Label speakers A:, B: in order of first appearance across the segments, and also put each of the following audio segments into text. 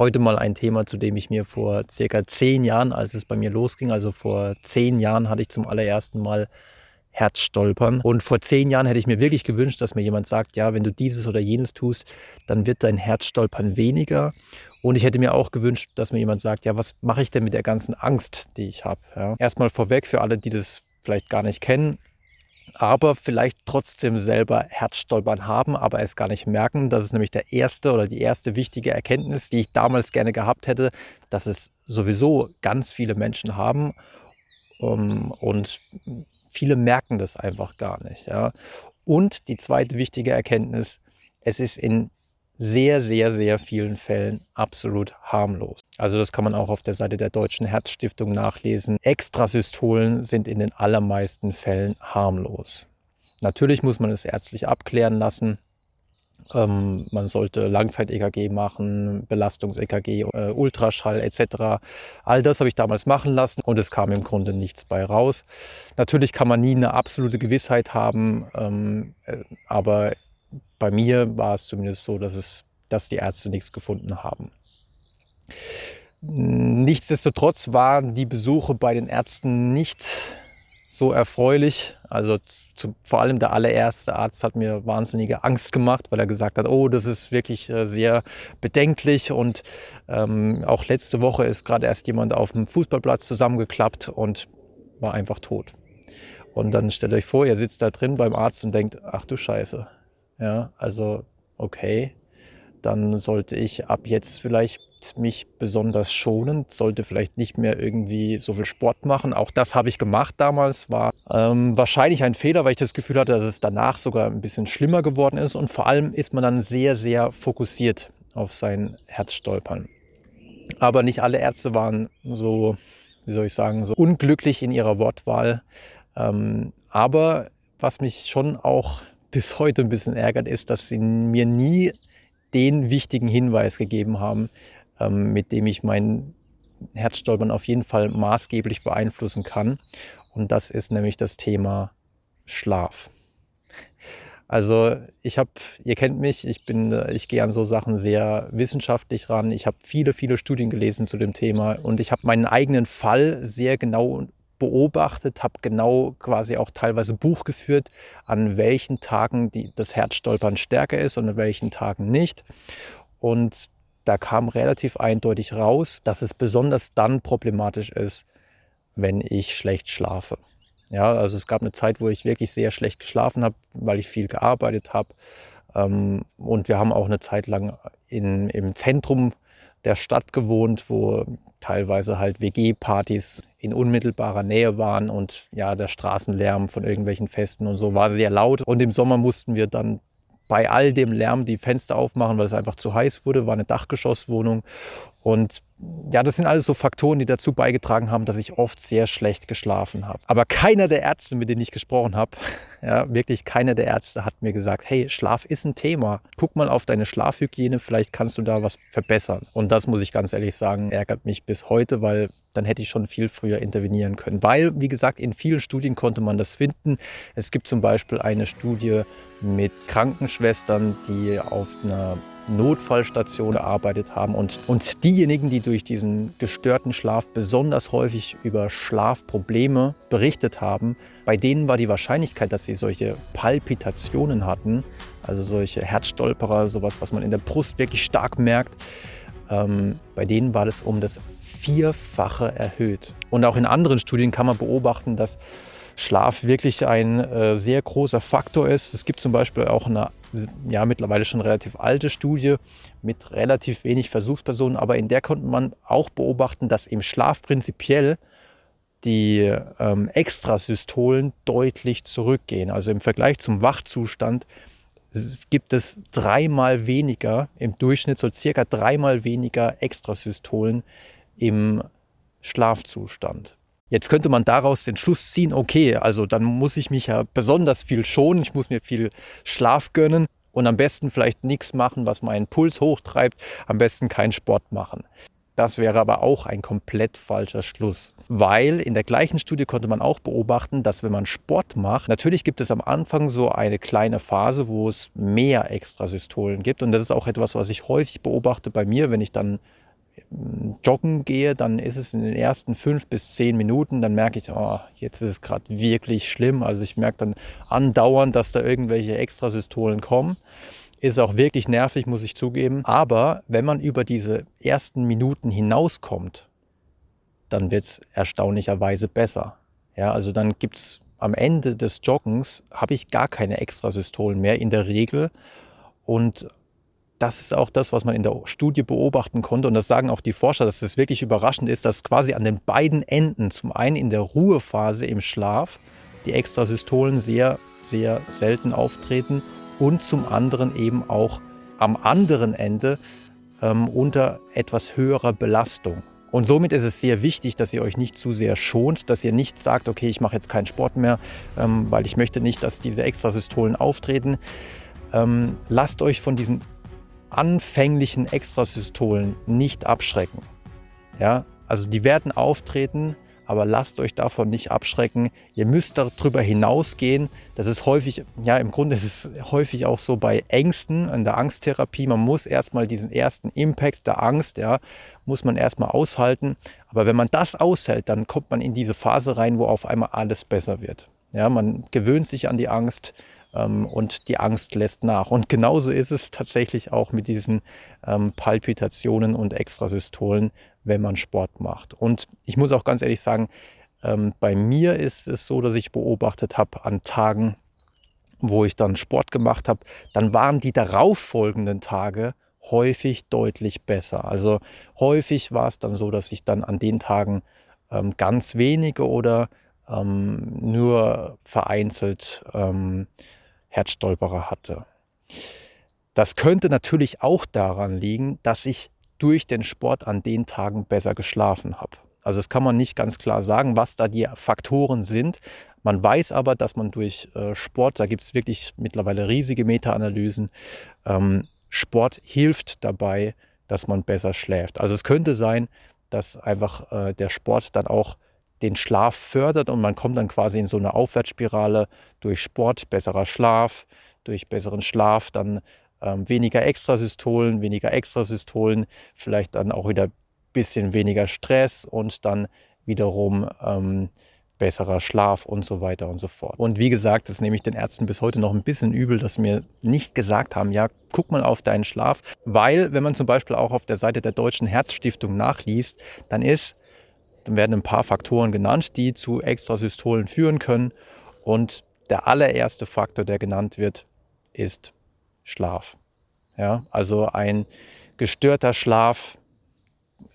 A: Heute mal ein Thema, zu dem ich mir vor circa zehn Jahren, als es bei mir losging, also vor zehn Jahren hatte ich zum allerersten Mal Herzstolpern. Und vor zehn Jahren hätte ich mir wirklich gewünscht, dass mir jemand sagt, ja, wenn du dieses oder jenes tust, dann wird dein Herzstolpern weniger. Und ich hätte mir auch gewünscht, dass mir jemand sagt, ja, was mache ich denn mit der ganzen Angst, die ich habe? Ja. Erstmal vorweg für alle, die das vielleicht gar nicht kennen, aber vielleicht trotzdem selber Herzstolpern haben, aber es gar nicht merken. Das ist nämlich der erste oder die erste wichtige Erkenntnis, die ich damals gerne gehabt hätte, dass es sowieso ganz viele Menschen haben. Um, und Viele merken das einfach gar nicht. Ja. Und die zweite wichtige Erkenntnis, es ist in sehr, sehr, sehr vielen Fällen absolut harmlos. Also das kann man auch auf der Seite der Deutschen Herzstiftung nachlesen. Extrasystolen sind in den allermeisten Fällen harmlos. Natürlich muss man es ärztlich abklären lassen. Ähm, man sollte Langzeit-EKG machen, Belastungs-EKG, äh, Ultraschall etc. All das habe ich damals machen lassen und es kam im Grunde nichts bei raus. Natürlich kann man nie eine absolute Gewissheit haben, ähm, äh, aber bei mir war es zumindest so, dass, es, dass die Ärzte nichts gefunden haben. Nichtsdestotrotz waren die Besuche bei den Ärzten nicht so erfreulich. Also zu, vor allem der allererste Arzt hat mir wahnsinnige Angst gemacht, weil er gesagt hat, oh, das ist wirklich äh, sehr bedenklich. Und ähm, auch letzte Woche ist gerade erst jemand auf dem Fußballplatz zusammengeklappt und war einfach tot. Und dann stellt euch vor, ihr sitzt da drin beim Arzt und denkt, ach du Scheiße. Ja, also okay, dann sollte ich ab jetzt vielleicht mich besonders schonen, sollte vielleicht nicht mehr irgendwie so viel Sport machen. Auch das habe ich gemacht damals, war ähm, wahrscheinlich ein Fehler, weil ich das Gefühl hatte, dass es danach sogar ein bisschen schlimmer geworden ist. Und vor allem ist man dann sehr, sehr fokussiert auf sein Herzstolpern. Aber nicht alle Ärzte waren so, wie soll ich sagen, so unglücklich in ihrer Wortwahl. Ähm, aber was mich schon auch bis heute ein bisschen ärgert, ist, dass sie mir nie den wichtigen Hinweis gegeben haben, mit dem ich mein Herzstolpern auf jeden Fall maßgeblich beeinflussen kann. Und das ist nämlich das Thema Schlaf. Also ich habe, ihr kennt mich, ich bin, ich gehe an so Sachen sehr wissenschaftlich ran. Ich habe viele, viele Studien gelesen zu dem Thema und ich habe meinen eigenen Fall sehr genau beobachtet, habe genau quasi auch teilweise Buch geführt, an welchen Tagen die, das Herzstolpern stärker ist und an welchen Tagen nicht. Und da kam relativ eindeutig raus, dass es besonders dann problematisch ist, wenn ich schlecht schlafe. Ja, also es gab eine Zeit, wo ich wirklich sehr schlecht geschlafen habe, weil ich viel gearbeitet habe. Ähm, und wir haben auch eine Zeit lang in, im Zentrum der Stadt gewohnt, wo teilweise halt WG-Partys in unmittelbarer Nähe waren und ja, der Straßenlärm von irgendwelchen Festen und so war sehr laut. Und im Sommer mussten wir dann bei all dem Lärm die Fenster aufmachen, weil es einfach zu heiß wurde, war eine Dachgeschosswohnung. Und ja, das sind alles so Faktoren, die dazu beigetragen haben, dass ich oft sehr schlecht geschlafen habe. Aber keiner der Ärzte, mit denen ich gesprochen habe, ja, wirklich keiner der Ärzte hat mir gesagt, hey, Schlaf ist ein Thema. Guck mal auf deine Schlafhygiene, vielleicht kannst du da was verbessern. Und das muss ich ganz ehrlich sagen, ärgert mich bis heute, weil dann hätte ich schon viel früher intervenieren können. Weil, wie gesagt, in vielen Studien konnte man das finden. Es gibt zum Beispiel eine Studie mit Krankenschwestern, die auf einer Notfallstation gearbeitet haben und, und diejenigen, die durch diesen gestörten Schlaf besonders häufig über Schlafprobleme berichtet haben, bei denen war die Wahrscheinlichkeit, dass sie solche Palpitationen hatten, also solche Herzstolperer, sowas, was man in der Brust wirklich stark merkt, ähm, bei denen war das um das Vierfache erhöht. Und auch in anderen Studien kann man beobachten, dass Schlaf wirklich ein äh, sehr großer Faktor ist. Es gibt zum Beispiel auch eine ja, mittlerweile schon relativ alte Studie mit relativ wenig Versuchspersonen, aber in der konnte man auch beobachten, dass im Schlaf prinzipiell die ähm, Extrasystolen deutlich zurückgehen. Also im Vergleich zum Wachzustand gibt es dreimal weniger, im Durchschnitt so circa dreimal weniger Extrasystolen im Schlafzustand. Jetzt könnte man daraus den Schluss ziehen, okay, also dann muss ich mich ja besonders viel schonen, ich muss mir viel Schlaf gönnen und am besten vielleicht nichts machen, was meinen Puls hochtreibt, am besten keinen Sport machen. Das wäre aber auch ein komplett falscher Schluss, weil in der gleichen Studie konnte man auch beobachten, dass wenn man Sport macht, natürlich gibt es am Anfang so eine kleine Phase, wo es mehr Extrasystolen gibt und das ist auch etwas, was ich häufig beobachte bei mir, wenn ich dann joggen gehe, dann ist es in den ersten fünf bis zehn Minuten, dann merke ich, oh, jetzt ist es gerade wirklich schlimm. Also ich merke dann andauernd, dass da irgendwelche Extrasystolen kommen. Ist auch wirklich nervig, muss ich zugeben. Aber wenn man über diese ersten Minuten hinauskommt, dann wird es erstaunlicherweise besser. Ja, also dann gibt es am Ende des Joggens, habe ich gar keine Extrasystolen mehr in der Regel. Und das ist auch das, was man in der Studie beobachten konnte. Und das sagen auch die Forscher, dass es wirklich überraschend ist, dass quasi an den beiden Enden, zum einen in der Ruhephase im Schlaf, die Extrasystolen sehr, sehr selten auftreten und zum anderen eben auch am anderen Ende ähm, unter etwas höherer Belastung. Und somit ist es sehr wichtig, dass ihr euch nicht zu sehr schont, dass ihr nicht sagt, okay, ich mache jetzt keinen Sport mehr, ähm, weil ich möchte nicht, dass diese Extrasystolen auftreten. Ähm, lasst euch von diesen anfänglichen Extrasystolen nicht abschrecken. Ja, also die werden auftreten, aber lasst euch davon nicht abschrecken. Ihr müsst darüber hinausgehen. Das ist häufig, ja, im Grunde ist es häufig auch so bei Ängsten, in der Angsttherapie. Man muss erstmal diesen ersten Impact der Angst, ja, muss man erstmal aushalten. Aber wenn man das aushält, dann kommt man in diese Phase rein, wo auf einmal alles besser wird. Ja, man gewöhnt sich an die Angst, ähm, und die Angst lässt nach. Und genauso ist es tatsächlich auch mit diesen ähm, Palpitationen und Extrasystolen, wenn man Sport macht. Und ich muss auch ganz ehrlich sagen, ähm, bei mir ist es so, dass ich beobachtet habe an Tagen, wo ich dann Sport gemacht habe, dann waren die darauffolgenden Tage häufig deutlich besser. Also häufig war es dann so, dass ich dann an den Tagen ähm, ganz wenige oder ähm, nur vereinzelt ähm, Herzstolperer hatte. Das könnte natürlich auch daran liegen, dass ich durch den Sport an den Tagen besser geschlafen habe. Also das kann man nicht ganz klar sagen, was da die Faktoren sind. Man weiß aber, dass man durch äh, Sport, da gibt es wirklich mittlerweile riesige Meta-Analysen, ähm, Sport hilft dabei, dass man besser schläft. Also es könnte sein, dass einfach äh, der Sport dann auch den Schlaf fördert und man kommt dann quasi in so eine Aufwärtsspirale durch Sport, besserer Schlaf, durch besseren Schlaf dann ähm, weniger Extrasystolen, weniger Extrasystolen, vielleicht dann auch wieder ein bisschen weniger Stress und dann wiederum ähm, besserer Schlaf und so weiter und so fort. Und wie gesagt, das nehme ich den Ärzten bis heute noch ein bisschen übel, dass sie mir nicht gesagt haben, ja, guck mal auf deinen Schlaf, weil wenn man zum Beispiel auch auf der Seite der Deutschen Herzstiftung nachliest, dann ist dann werden ein paar Faktoren genannt, die zu Extrasystolen führen können. Und der allererste Faktor, der genannt wird, ist Schlaf. Ja, also ein gestörter Schlaf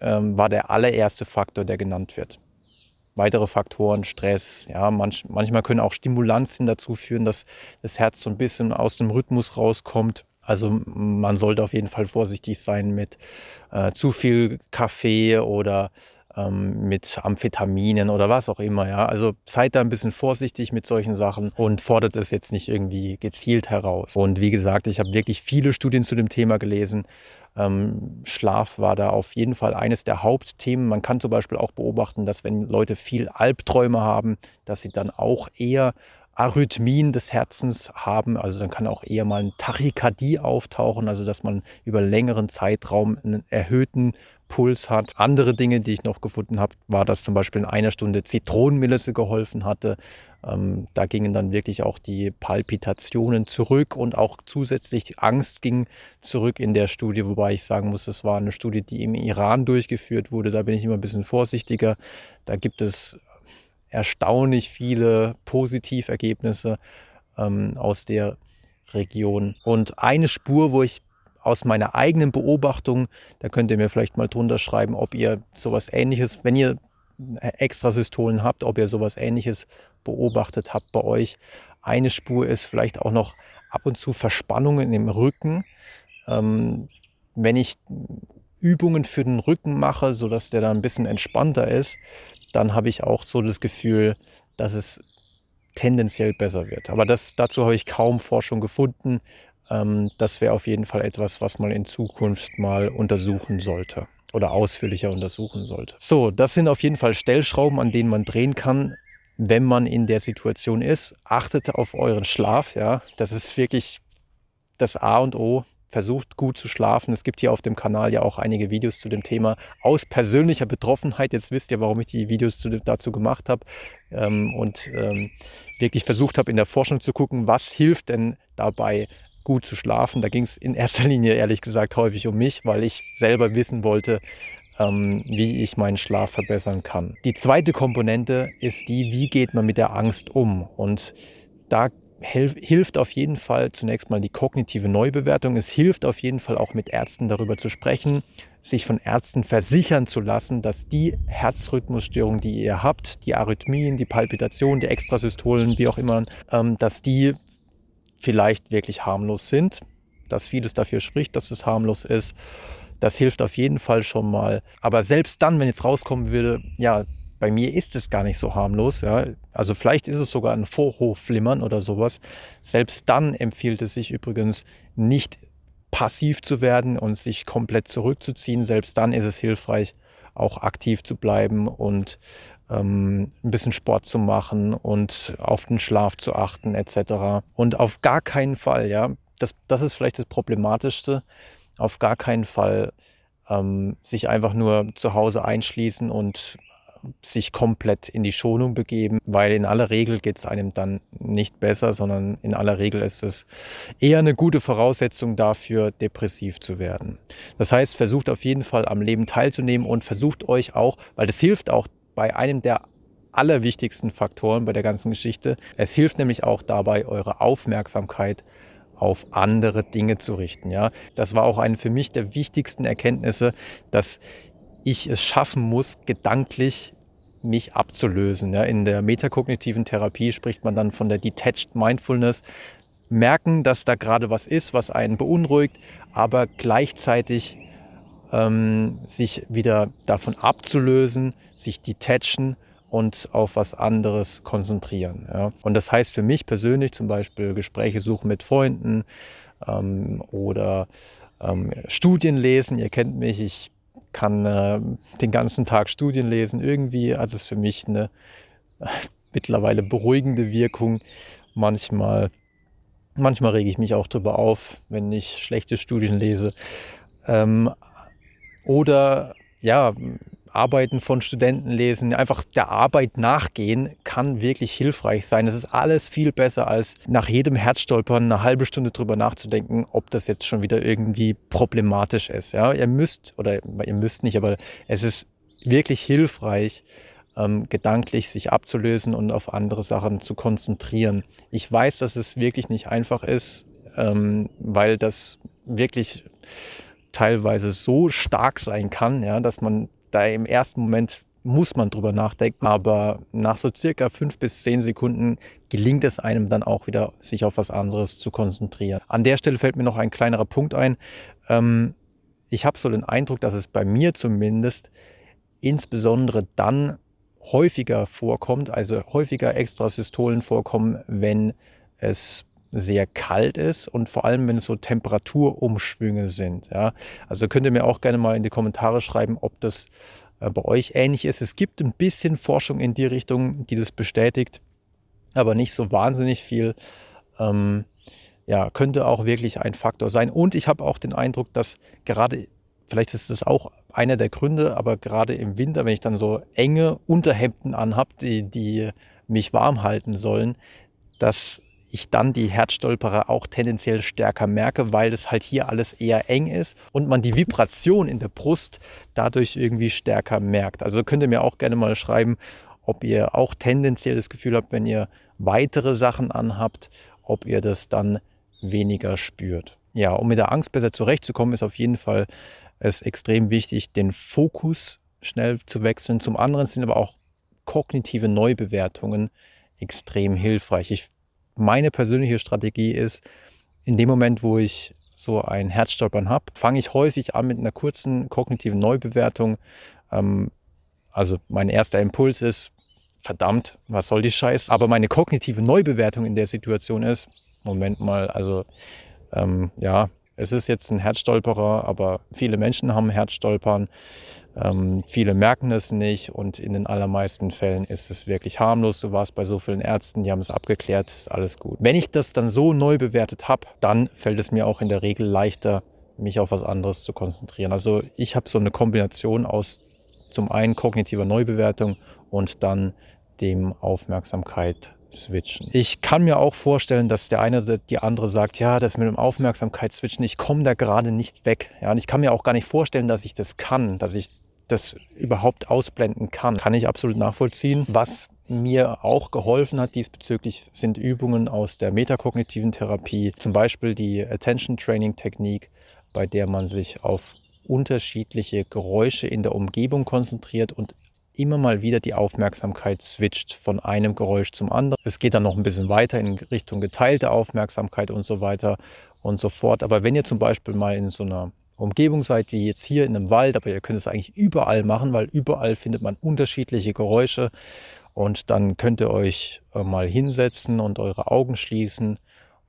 A: ähm, war der allererste Faktor, der genannt wird. Weitere Faktoren, Stress, ja, manch, manchmal können auch Stimulantien dazu führen, dass das Herz so ein bisschen aus dem Rhythmus rauskommt. Also man sollte auf jeden Fall vorsichtig sein mit äh, zu viel Kaffee oder ähm, mit Amphetaminen oder was auch immer. Ja? Also seid da ein bisschen vorsichtig mit solchen Sachen und fordert es jetzt nicht irgendwie gezielt heraus. Und wie gesagt, ich habe wirklich viele Studien zu dem Thema gelesen. Ähm, Schlaf war da auf jeden Fall eines der Hauptthemen. Man kann zum Beispiel auch beobachten, dass wenn Leute viel Albträume haben, dass sie dann auch eher Arrhythmien des Herzens haben. Also dann kann auch eher mal eine Tachykardie auftauchen, also dass man über längeren Zeitraum einen erhöhten Puls hat. Andere Dinge, die ich noch gefunden habe, war, dass zum Beispiel in einer Stunde Zitronenmelisse geholfen hatte. Ähm, da gingen dann wirklich auch die Palpitationen zurück und auch zusätzlich die Angst ging zurück in der Studie, wobei ich sagen muss, es war eine Studie, die im Iran durchgeführt wurde. Da bin ich immer ein bisschen vorsichtiger. Da gibt es erstaunlich viele Positivergebnisse ähm, aus der Region. Und eine Spur, wo ich aus meiner eigenen Beobachtung, da könnt ihr mir vielleicht mal drunter schreiben, ob ihr sowas ähnliches, wenn ihr Extrasystolen habt, ob ihr sowas ähnliches beobachtet habt bei euch. Eine Spur ist vielleicht auch noch ab und zu Verspannungen im Rücken. Ähm, wenn ich Übungen für den Rücken mache, sodass der da ein bisschen entspannter ist, dann habe ich auch so das Gefühl, dass es tendenziell besser wird. Aber das, dazu habe ich kaum Forschung gefunden. Ähm, das wäre auf jeden Fall etwas, was man in Zukunft mal untersuchen sollte oder ausführlicher untersuchen sollte. So, das sind auf jeden Fall Stellschrauben, an denen man drehen kann, wenn man in der Situation ist. Achtet auf euren Schlaf, ja, das ist wirklich das A und O. versucht gut zu schlafen. Es gibt hier auf dem Kanal ja auch einige Videos zu dem Thema aus persönlicher Betroffenheit. Jetzt wisst ihr, warum ich die Videos zu, dazu gemacht habe ähm, und ähm, wirklich versucht habe, in der Forschung zu gucken, was hilft denn dabei, gut zu schlafen. Da ging es in erster Linie, ehrlich gesagt, häufig um mich, weil ich selber wissen wollte, ähm, wie ich meinen Schlaf verbessern kann. Die zweite Komponente ist die, wie geht man mit der Angst um? Und da hilft auf jeden Fall zunächst mal die kognitive Neubewertung. Es hilft auf jeden Fall auch mit Ärzten darüber zu sprechen, sich von Ärzten versichern zu lassen, dass die Herzrhythmusstörungen, die ihr habt, die Arrhythmien, die Palpitationen, die Extrasystolen, wie auch immer, ähm, dass die vielleicht wirklich harmlos sind, dass vieles dafür spricht, dass es harmlos ist. Das hilft auf jeden Fall schon mal. Aber selbst dann, wenn jetzt rauskommen würde, ja, bei mir ist es gar nicht so harmlos. Ja. Also vielleicht ist es sogar ein Vorhofflimmern oder sowas. Selbst dann empfiehlt es sich übrigens nicht passiv zu werden und sich komplett zurückzuziehen. Selbst dann ist es hilfreich, auch aktiv zu bleiben und ähm, ein bisschen Sport zu machen und auf den Schlaf zu achten etc. Und auf gar keinen Fall, ja, das, das ist vielleicht das Problematischste, auf gar keinen Fall ähm, sich einfach nur zu Hause einschließen und sich komplett in die Schonung begeben, weil in aller Regel geht es einem dann nicht besser, sondern in aller Regel ist es eher eine gute Voraussetzung dafür, depressiv zu werden. Das heißt, versucht auf jeden Fall am Leben teilzunehmen und versucht euch auch, weil das hilft auch bei einem der allerwichtigsten Faktoren bei der ganzen Geschichte. Es hilft nämlich auch dabei, eure Aufmerksamkeit auf andere Dinge zu richten. Ja, das war auch eine für mich der wichtigsten Erkenntnisse, dass ich es schaffen muss, gedanklich mich abzulösen. Ja, in der metakognitiven Therapie spricht man dann von der Detached Mindfulness. Merken, dass da gerade was ist, was einen beunruhigt, aber gleichzeitig ähm, sich wieder davon abzulösen, sich detachen und auf was anderes konzentrieren. Ja. Und das heißt für mich persönlich zum Beispiel Gespräche suchen mit Freunden ähm, oder ähm, Studien lesen. Ihr kennt mich, ich kann äh, den ganzen Tag Studien lesen. Irgendwie hat es für mich eine mittlerweile beruhigende Wirkung. Manchmal, manchmal rege ich mich auch darüber auf, wenn ich schlechte Studien lese. Ähm, oder ja, Arbeiten von Studenten lesen, einfach der Arbeit nachgehen, kann wirklich hilfreich sein. Es ist alles viel besser, als nach jedem Herzstolpern eine halbe Stunde drüber nachzudenken, ob das jetzt schon wieder irgendwie problematisch ist. Ja, ihr müsst, oder ihr müsst nicht, aber es ist wirklich hilfreich, ähm, gedanklich sich abzulösen und auf andere Sachen zu konzentrieren. Ich weiß, dass es wirklich nicht einfach ist, ähm, weil das wirklich teilweise so stark sein kann, ja, dass man da im ersten Moment muss man drüber nachdenken, aber nach so circa fünf bis zehn Sekunden gelingt es einem dann auch wieder, sich auf was anderes zu konzentrieren. An der Stelle fällt mir noch ein kleinerer Punkt ein. Ähm, ich habe so den Eindruck, dass es bei mir zumindest insbesondere dann häufiger vorkommt, also häufiger Extrasystolen vorkommen, wenn es sehr kalt ist und vor allem, wenn es so Temperaturumschwünge sind. Ja. Also könnt ihr mir auch gerne mal in die Kommentare schreiben, ob das äh, bei euch ähnlich ist. Es gibt ein bisschen Forschung in die Richtung, die das bestätigt, aber nicht so wahnsinnig viel. Ähm, ja, könnte auch wirklich ein Faktor sein. Und ich habe auch den Eindruck, dass gerade, vielleicht ist das auch einer der Gründe, aber gerade im Winter, wenn ich dann so enge Unterhemden anhabe, die, die mich warm halten sollen, dass ich dann die Herzstolperer auch tendenziell stärker merke, weil es halt hier alles eher eng ist und man die Vibration in der Brust dadurch irgendwie stärker merkt. Also könnt ihr mir auch gerne mal schreiben, ob ihr auch tendenziell das Gefühl habt, wenn ihr weitere Sachen anhabt, ob ihr das dann weniger spürt. Ja, um mit der Angst besser zurechtzukommen, ist auf jeden Fall es extrem wichtig, den Fokus schnell zu wechseln. Zum anderen sind aber auch kognitive Neubewertungen extrem hilfreich. Ich meine persönliche Strategie ist, in dem Moment, wo ich so ein Herzstolpern habe, fange ich häufig an mit einer kurzen kognitiven Neubewertung. Ähm, also mein erster Impuls ist, verdammt, was soll die Scheiße? Aber meine kognitive Neubewertung in der Situation ist, Moment mal, also ähm, ja, es ist jetzt ein Herzstolperer, aber viele Menschen haben Herzstolpern. Ähm, viele merken es nicht und in den allermeisten Fällen ist es wirklich harmlos. Du warst bei so vielen Ärzten, die haben es abgeklärt, ist alles gut. Wenn ich das dann so neu bewertet habe, dann fällt es mir auch in der Regel leichter, mich auf was anderes zu konzentrieren. Also ich habe so eine Kombination aus zum einen kognitiver Neubewertung und dann dem Aufmerksamkeit switchen. Ich kann mir auch vorstellen, dass der eine oder die andere sagt, ja, das mit dem Aufmerksamkeit switchen, ich komme da gerade nicht weg. Ja, und ich kann mir auch gar nicht vorstellen, dass ich das kann, dass ich das überhaupt ausblenden kann. Kann ich absolut nachvollziehen. Was mir auch geholfen hat diesbezüglich sind Übungen aus der metakognitiven Therapie, zum Beispiel die Attention Training Technik, bei der man sich auf unterschiedliche Geräusche in der Umgebung konzentriert und immer mal wieder die Aufmerksamkeit switcht von einem Geräusch zum anderen. Es geht dann noch ein bisschen weiter in Richtung geteilte Aufmerksamkeit und so weiter und so fort. Aber wenn ihr zum Beispiel mal in so einer Umgebung seid, wie jetzt hier in einem Wald, aber ihr könnt es eigentlich überall machen, weil überall findet man unterschiedliche Geräusche und dann könnt ihr euch äh, mal hinsetzen und eure Augen schließen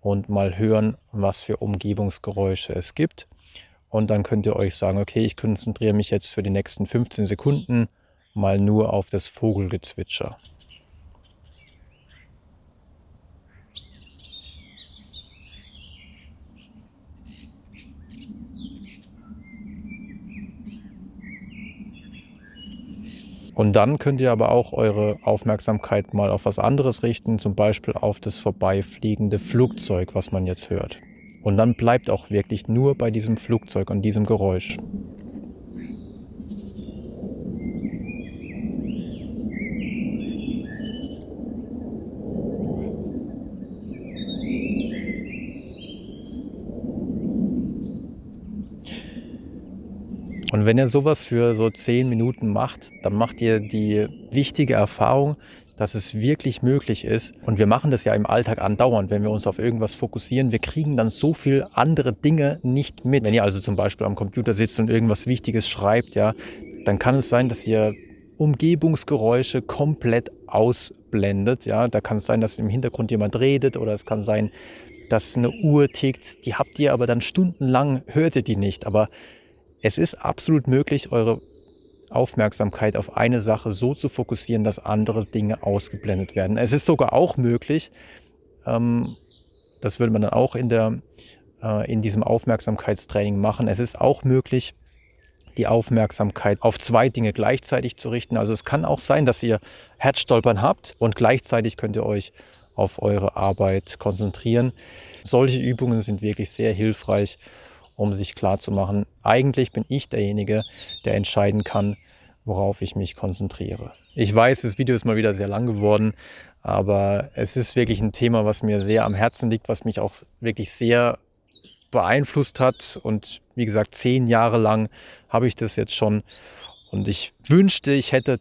A: und mal hören, was für Umgebungsgeräusche es gibt. Und dann könnt ihr euch sagen, okay, ich konzentriere mich jetzt für die nächsten 15 Sekunden mal nur auf das Vogelgezwitscher. Und dann könnt ihr aber auch eure Aufmerksamkeit mal auf was anderes richten, zum Beispiel auf das vorbeifliegende Flugzeug, was man jetzt hört. Und dann bleibt auch wirklich nur bei diesem Flugzeug und diesem Geräusch. Und wenn ihr sowas für so zehn Minuten macht, dann macht ihr die wichtige Erfahrung, dass es wirklich möglich ist. Und wir machen das ja im Alltag andauernd, wenn wir uns auf irgendwas fokussieren. Wir kriegen dann so viel andere Dinge nicht mit. Wenn ihr also zum Beispiel am Computer sitzt und irgendwas Wichtiges schreibt, ja, dann kann es sein, dass ihr Umgebungsgeräusche komplett ausblendet. Ja, da kann es sein, dass im Hintergrund jemand redet oder es kann sein, dass eine Uhr tickt. Die habt ihr aber dann stundenlang, hört ihr die nicht. Aber es ist absolut möglich, eure Aufmerksamkeit auf eine Sache so zu fokussieren, dass andere Dinge ausgeblendet werden. Es ist sogar auch möglich, ähm, das würde man dann auch in, der, äh, in diesem Aufmerksamkeitstraining machen, es ist auch möglich, die Aufmerksamkeit auf zwei Dinge gleichzeitig zu richten. Also es kann auch sein, dass ihr Herzstolpern habt und gleichzeitig könnt ihr euch auf eure Arbeit konzentrieren. Solche Übungen sind wirklich sehr hilfreich um sich klarzumachen, eigentlich bin ich derjenige, der entscheiden kann, worauf ich mich konzentriere. Ich weiß, das Video ist mal wieder sehr lang geworden, aber es ist wirklich ein Thema, was mir sehr am Herzen liegt, was mich auch wirklich sehr beeinflusst hat. Und wie gesagt, zehn Jahre lang habe ich das jetzt schon. Und ich wünschte, ich hätte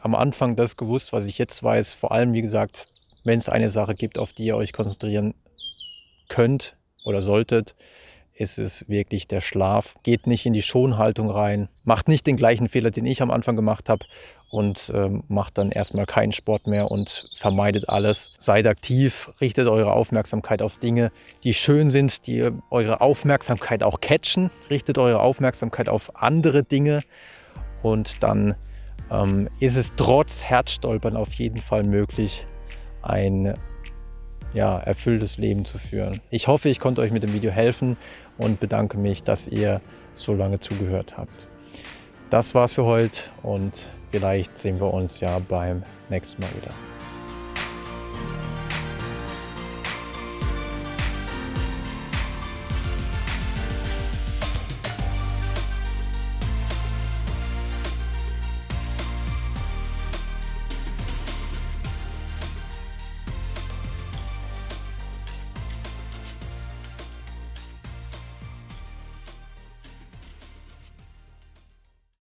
A: am Anfang das gewusst, was ich jetzt weiß. Vor allem, wie gesagt, wenn es eine Sache gibt, auf die ihr euch konzentrieren könnt oder solltet, ist es wirklich der Schlaf. Geht nicht in die Schonhaltung rein, macht nicht den gleichen Fehler, den ich am Anfang gemacht habe und ähm, macht dann erstmal keinen Sport mehr und vermeidet alles. Seid aktiv, richtet eure Aufmerksamkeit auf Dinge, die schön sind, die eure Aufmerksamkeit auch catchen. Richtet eure Aufmerksamkeit auf andere Dinge und dann ähm, ist es trotz Herzstolpern auf jeden Fall möglich, ein ja, erfülltes Leben zu führen. Ich hoffe, ich konnte euch mit dem Video helfen und bedanke mich, dass ihr so lange zugehört habt. Das war's für heute und vielleicht sehen wir uns ja beim nächsten Mal wieder.